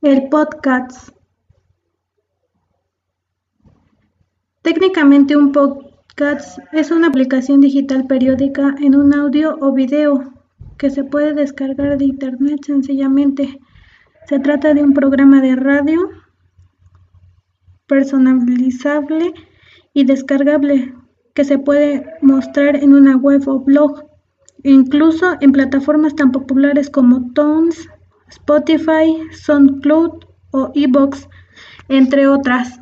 El podcast. Técnicamente un podcast es una aplicación digital periódica en un audio o video que se puede descargar de internet sencillamente. Se trata de un programa de radio personalizable y descargable que se puede mostrar en una web o blog, incluso en plataformas tan populares como Tones, Spotify, SoundCloud o eBooks, entre otras.